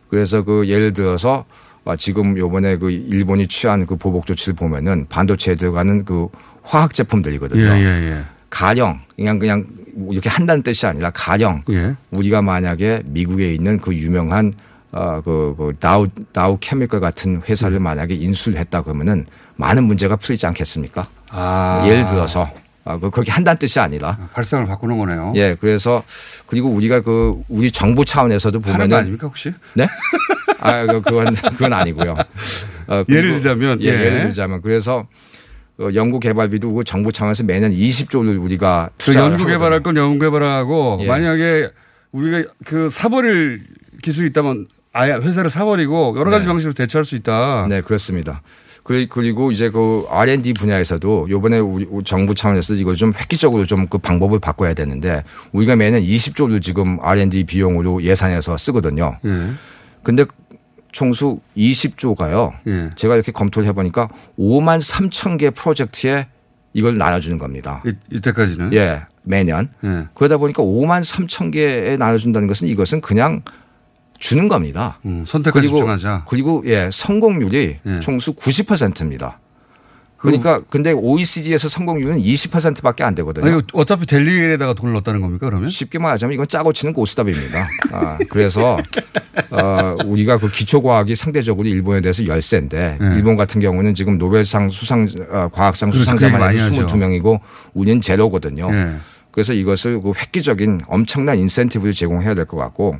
그래서 그 예를 들어서 아, 지금 요번에 그 일본이 취한 그 보복 조치를 보면은 반도체에 들어가는 그 화학 제품들이거든요. 예, 예, 예. 가령 그냥 그냥 이렇게 한다는 뜻이 아니라 가령 예. 우리가 만약에 미국에 있는 그 유명한 어그 그 다우 다우 케미컬 같은 회사를 만약에 인수를 했다 그러면은 많은 문제가 풀리지 않겠습니까? 아. 예를 들어서 아, 그 그렇게 한다는 뜻이 아니라 발상을 바꾸는 거네요. 예 그래서 그리고 우리가 그 우리 정부 차원에서도 보면은 아닙니까 혹시? 네? 아, 그- 그건, 그건 아니고요. 어, 예를 들자면, 예, 예. 예를 들자면. 그래서 어, 연구 개발비도 그 정부 차원에서 매년 20조를 우리가 그 투자 연구 개발할 건 연구 개발하고 예. 만약에 우리가 그 사버릴 기술이 있다면 아예 회사를 사버리고 여러 가지 네. 방식으로 대처할 수 있다. 네, 그렇습니다. 그- 그리고 이제 그 R&D 분야에서도 요번에 우리 정부 차원에서 이걸 좀 획기적으로 좀 그 방법을 바꿔야 되는데 우리가 매년 20조를 지금 R&D 비용으로 예산해서 쓰거든요. 예. 근데 총수 20조가요. 예. 제가 이렇게 검토를 해보니까 5만 3천 개 프로젝트에 이걸 나눠주는 겁니다. 이, 이때까지는. 예, 매년. 예. 그러다 보니까 5만 3천 개에 나눠준다는 것은 이것은 그냥 주는 겁니다. 음, 선택까지 그리고, 집중하자. 그리고 예, 성공률이 예. 총수 90%입니다. 그러니까 근데 OECD에서 성공률은 20%밖에 안 되거든요. 아니, 어차피 델리에다가 돈을 넣었다는 겁니까 그러면? 쉽게 말하자면 이건 짜고 치는 고스톱입니다. 아, 그래서 어, 우리가 그 기초과학이 상대적으로 일본에 대해서 열세인데 네. 일본 같은 경우는 지금 노벨상 수상 어, 과학상 그렇죠. 수상자만 해도 하죠. 22명이고 우리는 제로거든요. 예. 그래서 이것을 그 획기적인 엄청난 인센티브를 제공해야 될 것 같고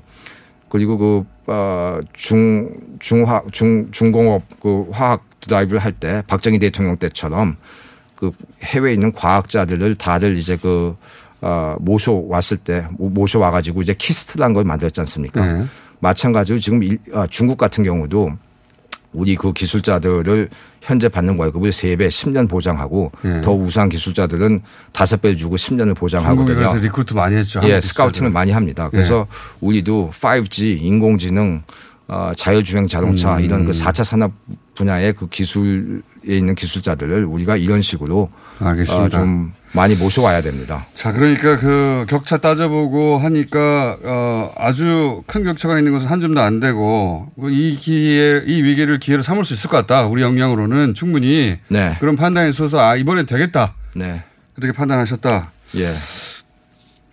그리고 그, 어, 중, 중화, 중, 중공업 그 화학 드라이브를 할 때 박정희 대통령 때처럼 그 해외에 있는 과학자들을 다들 이제 그, 어, 모셔 왔을 때 모- 모셔 와가지고 이제 KIST란 걸 만들었지 않습니까? 네. 마찬가지로 지금 일- 아, 중국 같은 경우도 우리 그 기술자들을 현재 받는 월급을 3배 10년 보장하고 예. 더 우수한 기술자들은 5배 주고 10년을 보장하거든요. 중국에 가서 recruit 많이 했죠. 예, scouting을. 많이 합니다. 그래서 우리도 5G, 인공지능, 어, 자율주행 자동차 음. 이런 그 4차 산업 분야의 그 기술에 있는 기술자들을 우리가 이런 식으로 알겠습니다. 어, 좀 많이 모셔와야 됩니다. 자, 그러니까 그 격차 따져보고 하니까 어 아주 큰 격차가 있는 것은 한 줌도 안 되고 그이 기회, 이 위기를 기회로 삼을 수 있을 것 같다. 우리 역량으로는 충분히 네. 그런 판단에 있어서 아 이번엔 되겠다. 네. 그렇게 판단하셨다. 예.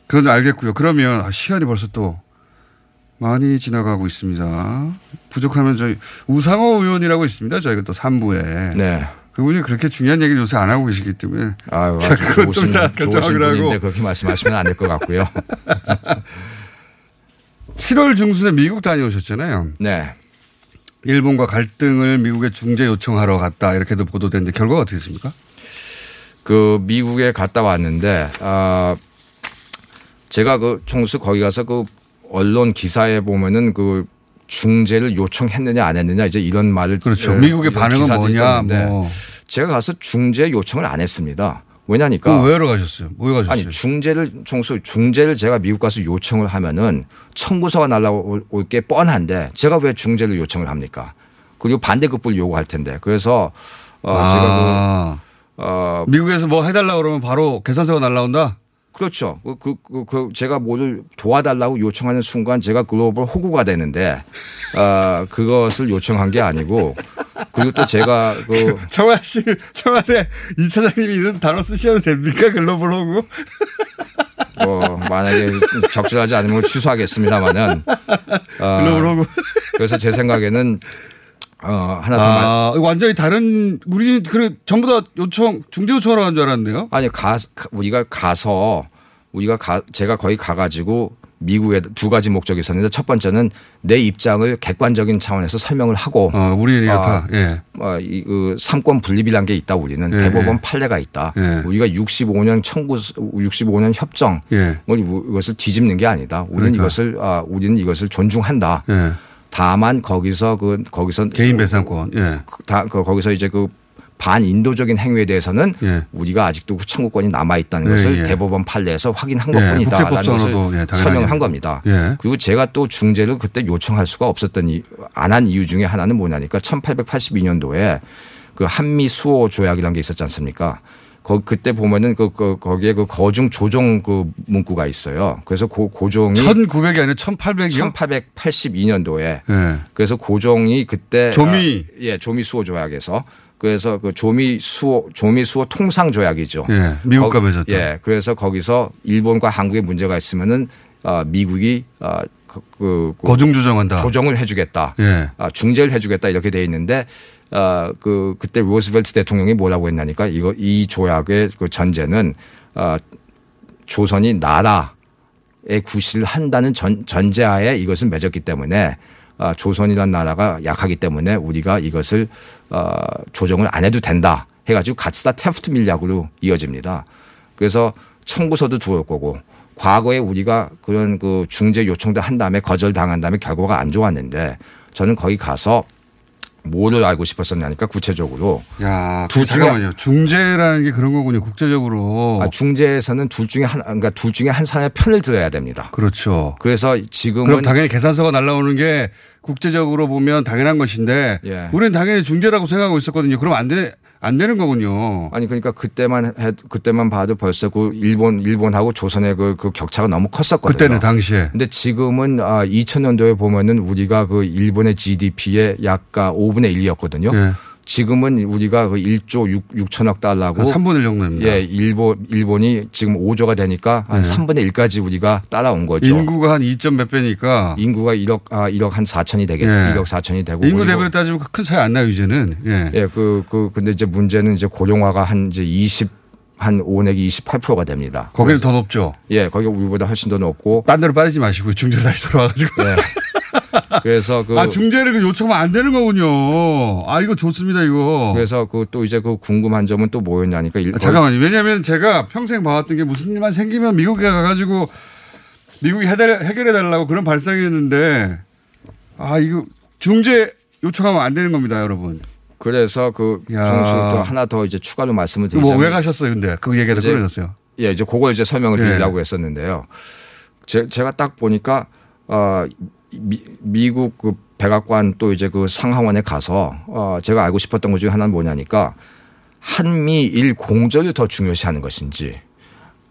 그건 알겠고요. 그러면 아, 시간이 벌써 또 많이 지나가고 있습니다. 부족하면 저희 우상호 의원이라고 있습니다. 저희가 또 3부에. 네. 그분이 그렇게 중요한 얘기를 요새 안 하고 계시기 때문에. 아유, 자, 아주 그건 좀 좋으신, 이따 좋으신 결정하기로 하고. 분인데 그렇게 말씀하시면 안 될 것 같고요. 7월 중순에 미국 다녀오셨잖아요. 네. 일본과 갈등을 미국에 중재 요청하러 갔다 이렇게도 보도됐는데 결과가 어떻게 됐습니까? 그 미국에 갔다 왔는데 아 제가 그 총수 거기 가서 그 언론 기사에 보면은 그 중재를 요청했느냐 안 했느냐 이제 이런 말을 그렇죠. 에, 미국의 반응은 뭐냐, 뭐. 제가 가서 중재 요청을 안 했습니다. 왜냐니까 왜로 가셨어요? 왜 가셨어요? 아니 중재를 총수 중재를 제가 미국 가서 요청을 하면은 청구서가 날라올 게 뻔한데 제가 왜 중재를 요청을 합니까? 그리고 반대급부를 요구할 텐데 그래서 어 제가 아. 그 어, 미국에서 뭐 해달라 그러면 바로 계산서가 날라온다? 그렇죠. 그, 그, 그, 그 제가 뭐를 도와달라고 요청하는 순간 제가 글로벌 호구가 되는데, 어, 그것을 요청한 게 아니고, 그리고 또 제가 그, 청와 씨, 청와대 이 차장님이 이런 단어 쓰셔도 됩니까? 글로벌 호구? 뭐, 만약에 적절하지 않으면 취소하겠습니다만은, 어, 글로벌 호구. 그래서 제 생각에는, 어, 하나 더 말, 아, 이거 완전히 다른, 우리, 그래, 전부 다 요청, 중재 요청하러 간줄 알았는데요? 아니 가 가- 우리가 가서 우리가 가 제가 거기 가가지고 미국에 두 가지 목적이 있었는데 첫 번째는 내 입장을 객관적인 차원에서 설명을 하고 어, 우리 이렇다. 아, 예. 어, 이, 그 삼권 분립이란 게 있다 우리는 예, 대법원 예. 판례가 있다. 예. 우리가 65년 청구 65년 협정 예. 을 이것을 뒤집는 게 아니다. 우리는 그러니까. 이것을 아, 우리는 이것을 존중한다. 예. 다만 거기서 그 거기서 개인 배상권. 예. 그 다, 그 거기서 이제 그 반인도적인 행위에 대해서는 우리가 아직도 그 청구권이 남아 있다는 예, 것을 예. 대법원 판례에서 확인한 예, 것뿐이다라는 것을 예. 설명한 겁니다. 예. 그리고 제가 또 중재를 그때 요청할 수가 없었던 안 한 이유 중에 하나는 뭐냐니까 1882년도에 그 한미 수호 조약이라는 게 있었지 않습니까? 거 그때 보면은 그, 그 거기에 그 거중 조정 그 문구가 있어요. 그래서 고, 고종이 1900이 아니라 1800이요? 1882년도에 예. 그래서 고종이 그때 조미. 아, 예 조미 수호 조약에서 그래서 그 조미 수호 조미 수호 통상 조약이죠. 예, 미국과 거- 맺었던. 예, 그래서 거기서 일본과 한국에 문제가 있으면은 어, 미국이 어, 그, 그, 그 거중 조정한다. 조정을 해주겠다. 예. 아, 중재를 해주겠다 이렇게 돼 있는데 어, 그 그때 로스벨트 대통령이 뭐라고 했나니까 이거 이 조약의 그 전제는 어, 조선이 나라의 구실을 한다는 전, 전제하에 이것을 맺었기 때문에 어, 조선이라는 나라가 약하기 때문에 우리가 이것을 어, 조정을 안 해도 된다 해가지고 가츠다 테프트 밀약으로 이어집니다. 그래서 청구서도 들어올 거고 과거에 우리가 그런 그 중재 요청도 한 다음에 거절당한 다음에 결과가 안 좋았는데 저는 거기 가서 뭐를 알고 싶었었냐니까 구체적으로 야, 둘그 잠깐만요. 중재라는 게 그런 거군요. 국제적으로. 아, 중재에서는 둘 중에 한 그러니까 둘 중에 한 사람의 편을 들어야 됩니다. 그렇죠. 그래서 지금은 그럼 당연히 계산서가 날라오는 게 국제적으로 보면 당연한 것인데 예. 우리는 당연히 중재라고 생각하고 있었거든요. 그럼 안 돼, 안 되는 거군요. 아니 그러니까 그때만 해, 그때만 봐도 벌써 그 일본 일본하고 조선의 그, 그 격차가 너무 컸었거든요. 그때는 당시에. 근데 지금은 아 2000년도에 보면은 우리가 그 일본의 GDP의 약간 5분의 1이었거든요. 예. 지금은 우리가 그 1조 6, 6천억 달러고 한 3분의 1 정도입니다. 예, 일본 일본이 지금 5조가 되니까 한 네. 3분의 1까지 우리가 따라온 거죠. 인구가 한 2점 몇 배니까 인구가 1억 아 1억 한 4천이 되겠 예. 1억 4천이 되고 인구 대비로 따지면 큰 차이 안 나요, 이제는. 예. 예, 그, 그, 근데 이제 문제는 이제 고령화가 한 이제 20, 한 5 내기 28%가 됩니다. 거기는 더 높죠. 예, 거기가 우리보다 훨씬 더 높고. 딴 데로 빠지지 마시고 중재 다시 돌아와가지고. 예. 그래서 그. 아, 중재를 그 요청하면 안 되는 거군요. 아, 이거 좋습니다, 이거. 그래서 그 또 이제 그 궁금한 점은 또 뭐였냐니까. 일- 아, 잠깐만요. 왜냐하면 제가 평생 봐왔던 게 무슨 일만 생기면 미국에 가가지고 미국이 해결, 해결해 달라고 그런 발상이었는데 아, 이거 중재 요청하면 안 되는 겁니다, 여러분. 그래서 그 야. 정수 또 하나 더 이제 추가로 말씀을 뭐 드리자면. 왜 가셨어요, 근데? 그 얘기가 이제- 끊어졌어요. 예, 이제 그걸 이제 설명을 예. 드리려고 했었는데요. 제, 제가 딱 보니까 어 미, 미국 그 백악관 또 이제 그 상하원에 가서 어 제가 알고 싶었던 것 중에 하나는 뭐냐니까 한미일 공조를 더 중요시하는 것인지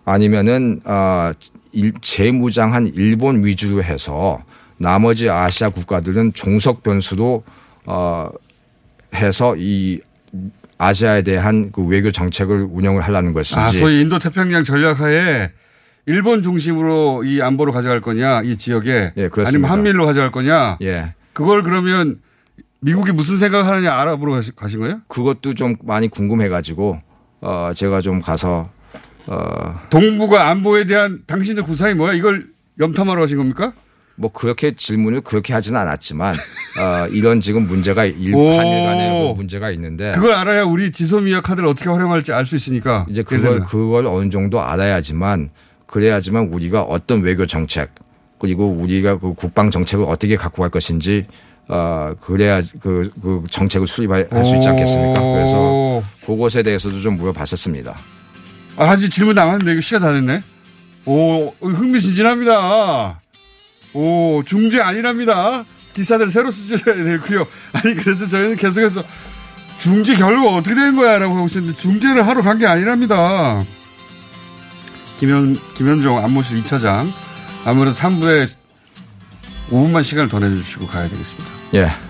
아니면은 어 일- 재무장한 일본 위주로 해서 나머지 아시아 국가들은 종속 변수로 어 해서 이 아시아에 대한 그 외교 정책을 운영을 하려는 것인지 아, 소위 인도 태평양 전략하에 일본 중심으로 이 안보로 가져갈 거냐, 이 지역에. 예. 아니면 한미일로 가져갈 거냐. 예. 그걸 그러면 미국이 무슨 생각을 하느냐 알아보러 가신 거예요? 그것도 좀 많이 궁금해가지고 어 제가 좀 가서 어 동북아 안보에 대한 당신들 구상이 뭐야? 이걸 염탐하러 가신 겁니까? 뭐 그렇게 질문을 그렇게 하지는 않았지만 어 이런 지금 문제가 일 오. 한일 간에 그 문제가 있는데 그걸 알아야 우리 지소미아 카드를 어떻게 활용할지 알 수 있으니까. 이제 그걸 그걸 어느 정도 알아야지만 그래야지만 우리가 어떤 외교 정책 그리고 우리가 그 국방 정책을 어떻게 갖고 갈 것인지 어 그래야 그, 그 정책을 수립할 수 있지 않겠습니까? 그래서 그것에 대해서도 좀 물어봤었습니다. 아, 아직 질문 남았는데 이거 시간 다 됐네. 오, 흥미진진합니다. 오, 중재 아니랍니다. 기사들 새로 쓰셔야 되고요. 아니, 그래서 저희는 계속해서 중재 결과 어떻게 되는 거야? 라고 하고 있었는데 중재를 하러 간 게 아니랍니다. 김현, 김현종 안보실 2차장. 아무래도 3부에 5분만 시간을 더 내주시고 가야 되겠습니다. 예.